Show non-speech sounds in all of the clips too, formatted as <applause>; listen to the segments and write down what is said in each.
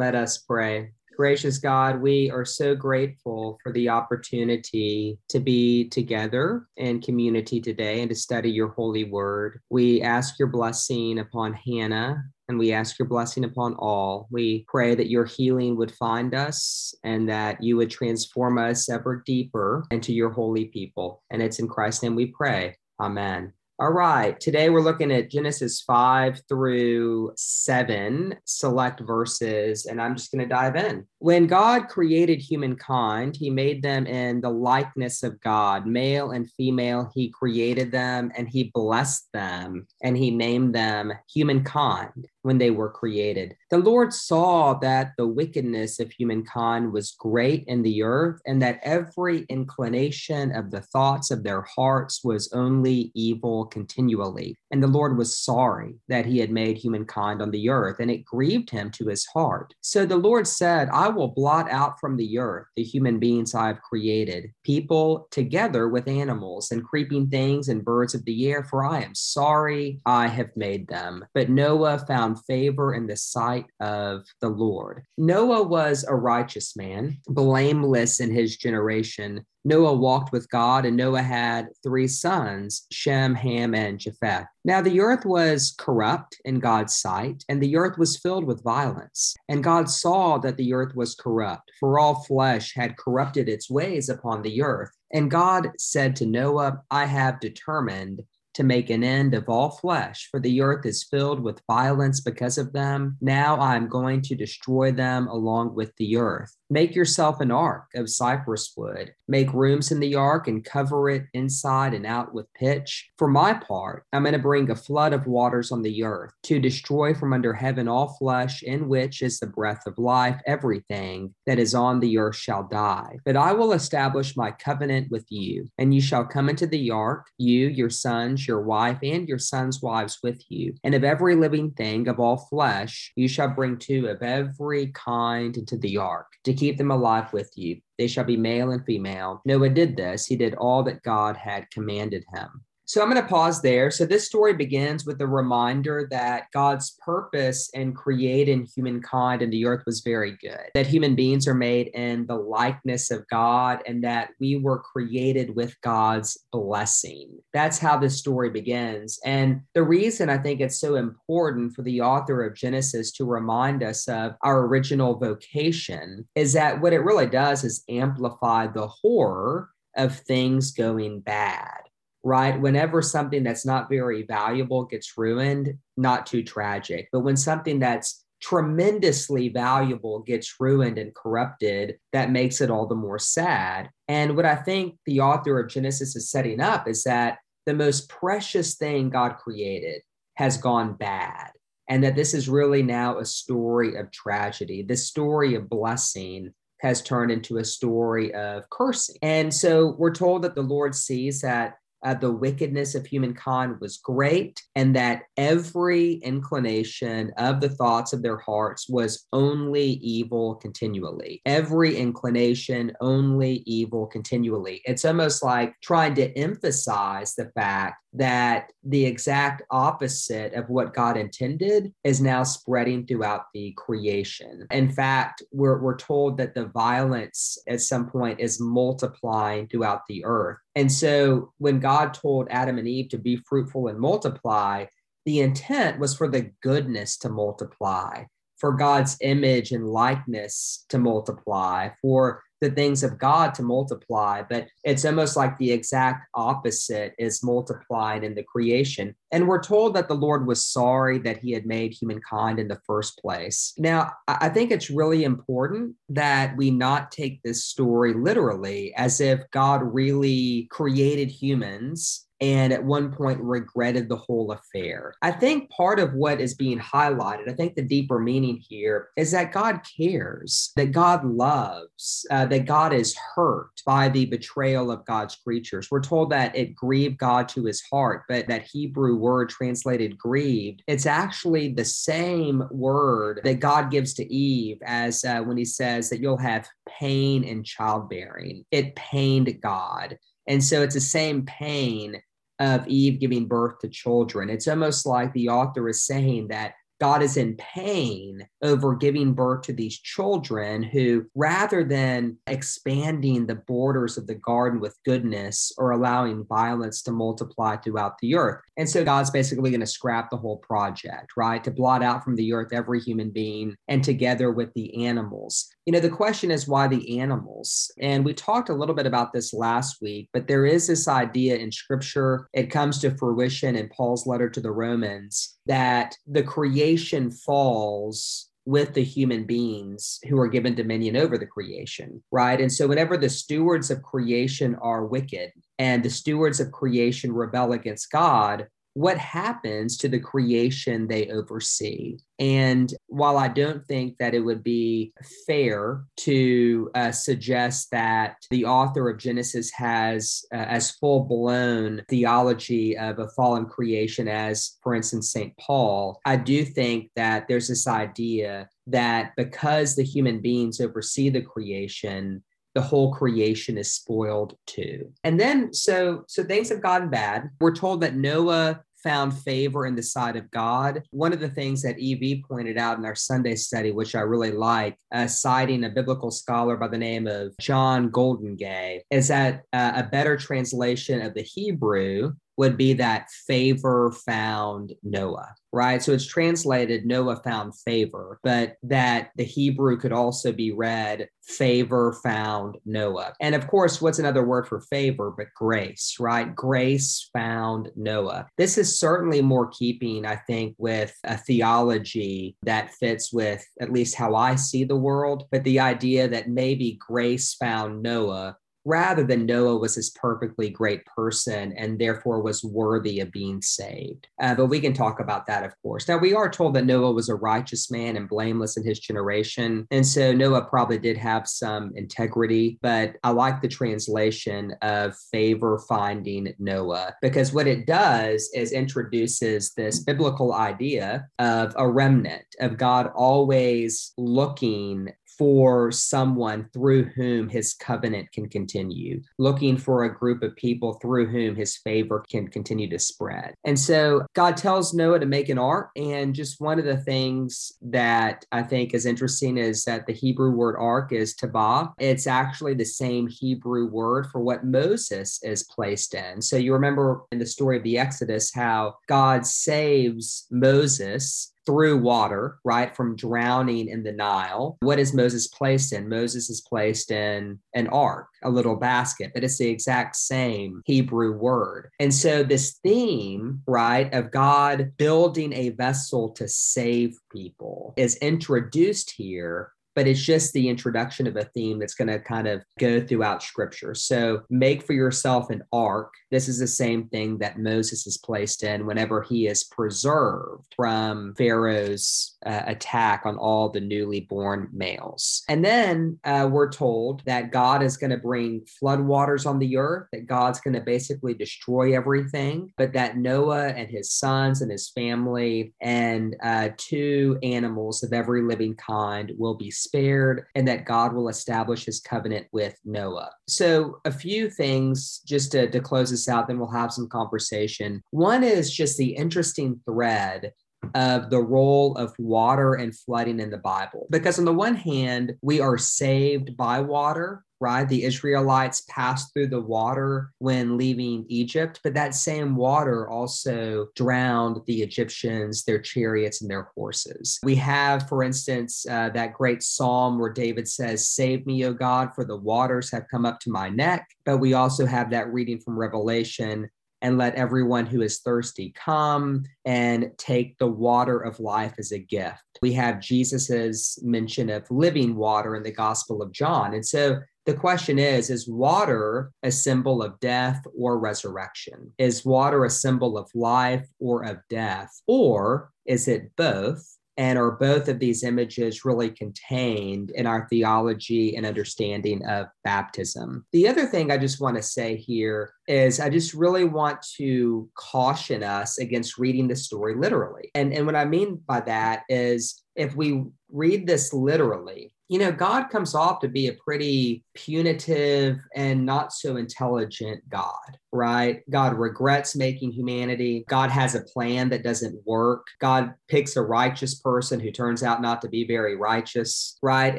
Let us pray. Gracious God, we are so grateful for the opportunity to be together in community today and to study your holy word. We ask your blessing upon Hannah and we ask your blessing upon all. We pray that your healing would find us and that you would transform us ever deeper into your holy people. And it's in Christ's name we pray. Amen. All right. Today we're looking at Genesis 5 through 7 select verses, and I'm just going to dive in. When God created humankind, he made them in the likeness of God, male and female. He created them and he blessed them and he named them humankind when they were created. The Lord saw that the wickedness of humankind was great in the earth and that every inclination of the thoughts of their hearts was only evil continually. And the Lord was sorry that he had made humankind on the earth and it grieved him to his heart. So the Lord said, I will blot out from the earth the human beings I have created, people together with animals and creeping things and birds of the air, for I am sorry I have made them. But Noah found found favor in the sight of the Lord. Noah was a righteous man, blameless in his generation. Noah walked with God, and Noah had three sons Shem, Ham, and Japheth. Now, the earth was corrupt in God's sight, and the earth was filled with violence. And God saw that the earth was corrupt, for all flesh had corrupted its ways upon the earth. And God said to Noah, I have determined to make an end of all flesh, for the earth is filled with violence because of them. Now I am going to destroy them along with the earth. Make yourself an ark of cypress wood. Make rooms in the ark and cover it inside and out with pitch. For my part, I'm going to bring a flood of waters on the earth to destroy from under heaven all flesh, in which is the breath of life. Everything that is on the earth shall die. But I will establish my covenant with you, and you shall come into the ark, you, your sons, your wife, and your sons' wives with you. And of every living thing of all flesh, you shall bring two of every kind into the ark to keep them alive with you. They shall be male and female. Noah did this. He did all that God had commanded him. So I'm going to pause there. So this story begins with a reminder that God's purpose in creating humankind and the earth was very good. That human beings are made in the likeness of God and that we were created with God's blessing. That's how this story begins. And the reason I think it's so important for the author of Genesis to remind us of our original vocation is that what it really does is amplify the horror of things going bad right? Whenever something that's not very valuable gets ruined, not too tragic. But when something that's tremendously valuable gets ruined and corrupted, that makes it all the more sad. And what I think the author of Genesis is setting up is that the most precious thing God created has gone bad. And that this is really now a story of tragedy. The story of blessing has turned into a story of cursing. And so we're told that the Lord sees that uh, the wickedness of humankind was great, and that every inclination of the thoughts of their hearts was only evil continually. Every inclination, only evil continually. It's almost like trying to emphasize the fact that the exact opposite of what God intended is now spreading throughout the creation. In fact, we're, we're told that the violence at some point is multiplying throughout the earth. And so when God told Adam and Eve to be fruitful and multiply, the intent was for the goodness to multiply, for God's image and likeness to multiply, for the things of God to multiply, but it's almost like the exact opposite is multiplied in the creation. And we're told that the Lord was sorry that he had made humankind in the first place. Now, I think it's really important that we not take this story literally as if God really created humans and at one point regretted the whole affair. I think part of what is being highlighted, I think the deeper meaning here is that God cares, that God loves, uh, that God is hurt by the betrayal of God's creatures. We're told that it grieved God to his heart, but that Hebrew word translated grieved, it's actually the same word that God gives to Eve as uh, when he says that you'll have pain in childbearing. It pained God. And so it's the same pain of Eve giving birth to children. It's almost like the author is saying that God is in pain over giving birth to these children who, rather than expanding the borders of the garden with goodness or allowing violence to multiply throughout the earth. And so God's basically going to scrap the whole project, right? To blot out from the earth every human being and together with the animals. You know, the question is why the animals? And we talked a little bit about this last week, but there is this idea in scripture. It comes to fruition in Paul's letter to the Romans that the creation falls with the human beings who are given dominion over the creation, right? And so, whenever the stewards of creation are wicked and the stewards of creation rebel against God, what happens to the creation they oversee. And while I don't think that it would be fair to uh, suggest that the author of Genesis has uh, as full blown theology of a fallen creation as, for instance, St. Paul, I do think that there's this idea that because the human beings oversee the creation, the whole creation is spoiled too. And then so so things have gotten bad. We're told that Noah found favor in the sight of God. One of the things that EV pointed out in our Sunday study, which I really like, uh, citing a biblical scholar by the name of John Goldingay, is that uh, a better translation of the Hebrew would be that favor found Noah, right? So it's translated Noah found favor, but that the Hebrew could also be read favor found Noah. And of course, what's another word for favor but grace, right? Grace found Noah. This is certainly more keeping, I think, with a theology that fits with at least how I see the world, but the idea that maybe grace found Noah rather than Noah was this perfectly great person and therefore was worthy of being saved. Uh, but we can talk about that, of course. Now, we are told that Noah was a righteous man and blameless in his generation. And so Noah probably did have some integrity, but I like the translation of favor finding Noah because what it does is introduces this biblical idea of a remnant, of God always looking for someone through whom his covenant can continue, looking for a group of people through whom his favor can continue to spread. And so God tells Noah to make an ark. And just one of the things that I think is interesting is that the Hebrew word ark is tabah. It's actually the same Hebrew word for what Moses is placed in. So you remember in the story of the Exodus how God saves Moses through water, right, from drowning in the Nile. What is Moses placed in? Moses is placed in an ark, a little basket, but it's the exact same Hebrew word. And so, this theme, right, of God building a vessel to save people is introduced here but it's just the introduction of a theme that's going to kind of go throughout scripture. So make for yourself an ark. This is the same thing that Moses is placed in whenever he is preserved from Pharaoh's uh, attack on all the newly born males. And then uh, we're told that God is going to bring floodwaters on the earth, that God's going to basically destroy everything, but that Noah and his sons and his family and uh, two animals of every living kind will be spared and that God will establish his covenant with Noah. So, a few things just to, to close this out, then we'll have some conversation. One is just the interesting thread of the role of water and flooding in the Bible. Because on the one hand, we are saved by water, right? The Israelites passed through the water when leaving Egypt, but that same water also drowned the Egyptians, their chariots, and their horses. We have, for instance, uh, that great psalm where David says, Save me, O God, for the waters have come up to my neck. But we also have that reading from Revelation and let everyone who is thirsty come and take the water of life as a gift. We have Jesus's mention of living water in the Gospel of John. And so the question is Is water a symbol of death or resurrection? Is water a symbol of life or of death? Or is it both? And are both of these images really contained in our theology and understanding of baptism? The other thing I just want to say here is I just really want to caution us against reading the story literally. And, and what I mean by that is if we read this literally, you know, God comes off to be a pretty punitive and not so intelligent God, right? God regrets making humanity. God has a plan that doesn't work. God picks a righteous person who turns out not to be very righteous, right?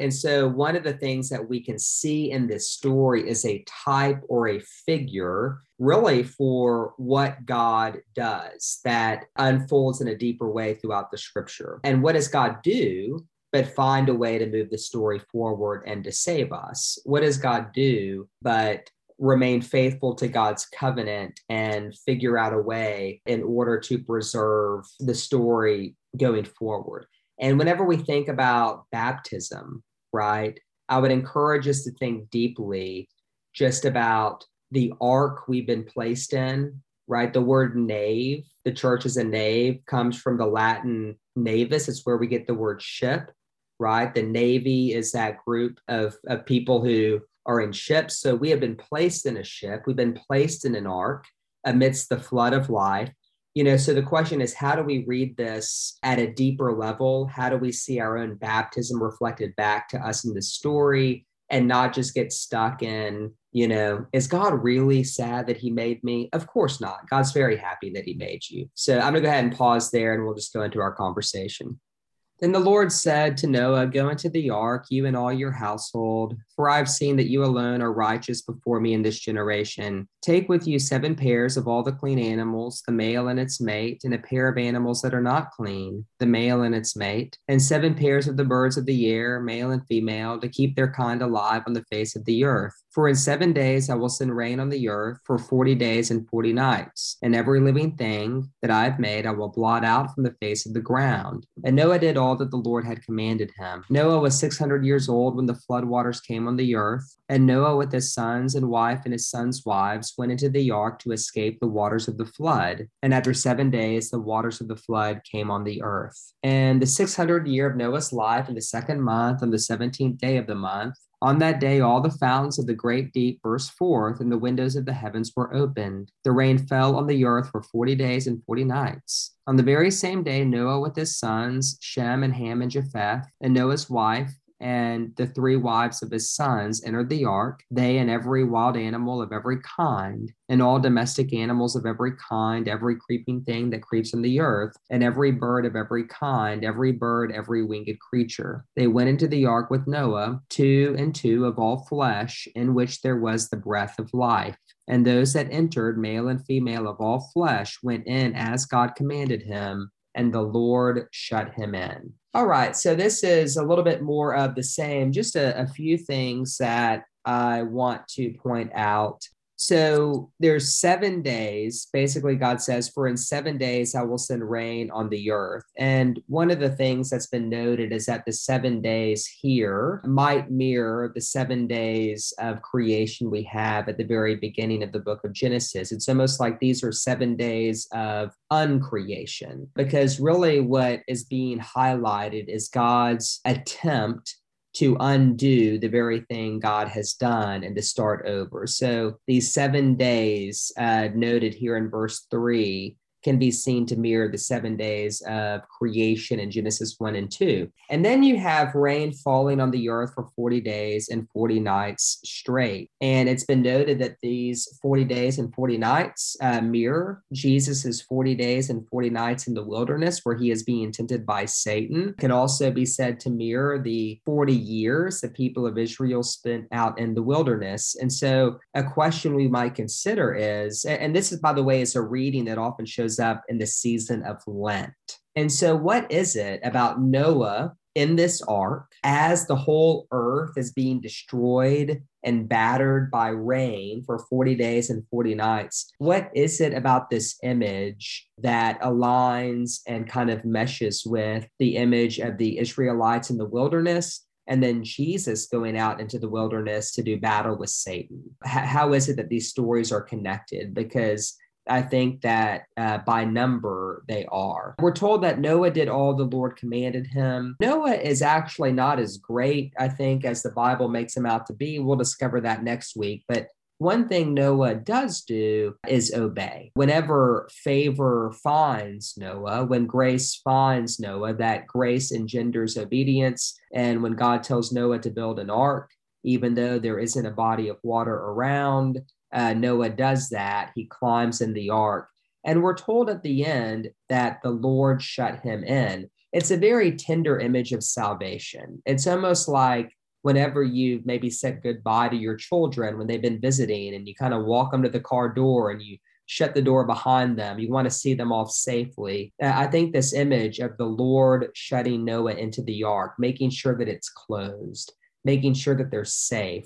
And so, one of the things that we can see in this story is a type or a figure really for what God does that unfolds in a deeper way throughout the scripture. And what does God do? But find a way to move the story forward and to save us. What does God do? But remain faithful to God's covenant and figure out a way in order to preserve the story going forward. And whenever we think about baptism, right, I would encourage us to think deeply just about the ark we've been placed in, right? The word nave, the church is a nave, comes from the Latin navis. It's where we get the word ship, right? The navy is that group of, of people who are in ships. So we have been placed in a ship, we've been placed in an ark amidst the flood of life. You know, so the question is, how do we read this at a deeper level? How do we see our own baptism reflected back to us in the story and not just get stuck in you know, is God really sad that he made me? Of course not. God's very happy that he made you. So I'm going to go ahead and pause there and we'll just go into our conversation. Then the Lord said to Noah, Go into the ark, you and all your household, for I've seen that you alone are righteous before me in this generation. Take with you seven pairs of all the clean animals, the male and its mate, and a pair of animals that are not clean, the male and its mate, and seven pairs of the birds of the air, male and female, to keep their kind alive on the face of the earth. For in seven days I will send rain on the earth for forty days and forty nights, and every living thing that I have made I will blot out from the face of the ground. And Noah did all that the Lord had commanded him. Noah was six hundred years old when the floodwaters came on the earth, and Noah with his sons and wife and his sons' wives went into the ark to escape the waters of the flood. And after seven days, the waters of the flood came on the earth. And the six hundred year of Noah's life, in the second month, on the seventeenth day of the month, on that day, all the fountains of the great deep burst forth, and the windows of the heavens were opened. The rain fell on the earth for 40 days and 40 nights. On the very same day, Noah with his sons, Shem and Ham and Japheth, and Noah's wife, and the three wives of his sons entered the ark, they and every wild animal of every kind, and all domestic animals of every kind, every creeping thing that creeps on the earth, and every bird of every kind, every bird, every winged creature. They went into the ark with Noah, two and two of all flesh, in which there was the breath of life. And those that entered, male and female of all flesh, went in as God commanded him, and the Lord shut him in. All right. So this is a little bit more of the same, just a, a few things that I want to point out so there's seven days. Basically, God says, For in seven days I will send rain on the earth. And one of the things that's been noted is that the seven days here might mirror the seven days of creation we have at the very beginning of the book of Genesis. It's almost like these are seven days of uncreation, because really what is being highlighted is God's attempt to undo the very thing God has done and to start over. So these seven days uh, noted here in verse three can be seen to mirror the seven days of creation in Genesis 1 and 2. And then you have rain falling on the earth for 40 days and 40 nights straight. And it's been noted that these 40 days and 40 nights uh, mirror Jesus's 40 days and 40 nights in the wilderness where he is being tempted by Satan. It can also be said to mirror the 40 years the people of Israel spent out in the wilderness. And so a question we might consider is, and this is, by the way, is a reading that often shows shows up in the season of Lent. And so, what is it about Noah in this ark as the whole earth is being destroyed and battered by rain for 40 days and 40 nights? What is it about this image that aligns and kind of meshes with the image of the Israelites in the wilderness? and then Jesus going out into the wilderness to do battle with Satan. how is it that these stories are connected? Because I think that uh, by number they are. We're told that Noah did all the Lord commanded him. Noah is actually not as great, I think, as the Bible makes him out to be. We'll discover that next week. But one thing Noah does do is obey. Whenever favor finds Noah, when grace finds Noah, that grace engenders obedience. And when God tells Noah to build an ark, even though there isn't a body of water around, uh, Noah does that. He climbs in the ark. And we're told at the end that the Lord shut him in. It's a very tender image of salvation. It's almost like whenever you maybe said goodbye to your children when they've been visiting and you kind of walk them to the car door and you shut the door behind them. You want to see them off safely. Uh, I think this image of the Lord shutting Noah into the ark, making sure that it's closed, making sure that they're safe.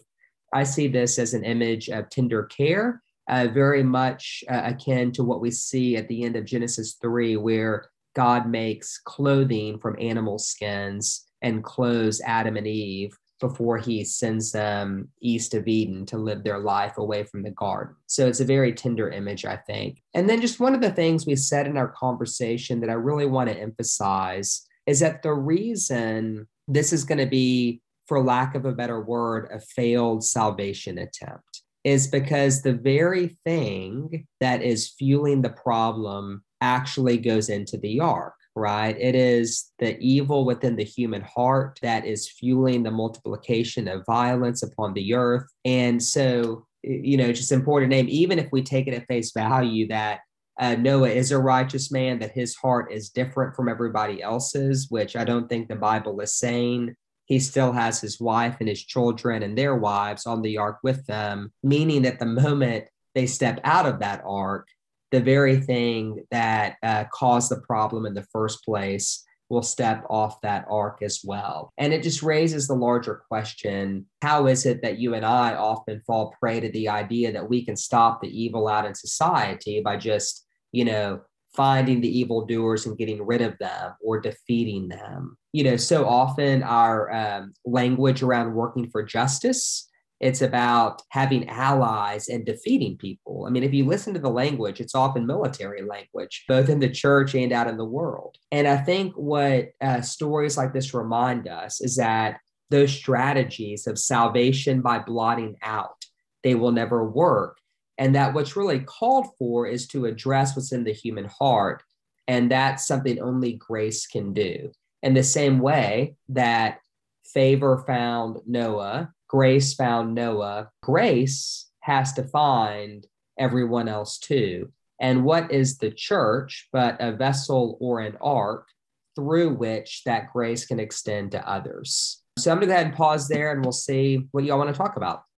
I see this as an image of tender care, uh, very much uh, akin to what we see at the end of Genesis 3, where God makes clothing from animal skins and clothes Adam and Eve before he sends them east of Eden to live their life away from the garden. So it's a very tender image, I think. And then just one of the things we said in our conversation that I really want to emphasize is that the reason this is going to be, for lack of a better word, a failed salvation attempt is because the very thing that is fueling the problem actually goes into the ark right? It is the evil within the human heart that is fueling the multiplication of violence upon the earth. And so, you know, just important name, even if we take it at face value that uh, Noah is a righteous man, that his heart is different from everybody else's, which I don't think the Bible is saying. He still has his wife and his children and their wives on the ark with them, meaning that the <laughs> moment they step out of that ark, the very thing that uh, caused the problem in the first place will step off that ark as well. And it just raises the larger question how is it that you and I often fall prey to the idea that we can stop the evil out in society by just, you know, finding the evildoers and getting rid of them or defeating them? You know, so often our um, language around working for justice it's about having allies and defeating people. I mean, if you listen to the language, it's often military language, both in the church and out in the world. And I think what uh, stories like this remind us is that those strategies of salvation by blotting out, they will never work. And that what's really called for is to address what's in the human heart. And that's something only grace can do. In the same way that favor found Noah grace found Noah, grace has to find everyone else too. And what is the church but a vessel or an ark through which that grace can extend to others? So I'm going to go ahead and pause there and we'll see what y'all want to talk about.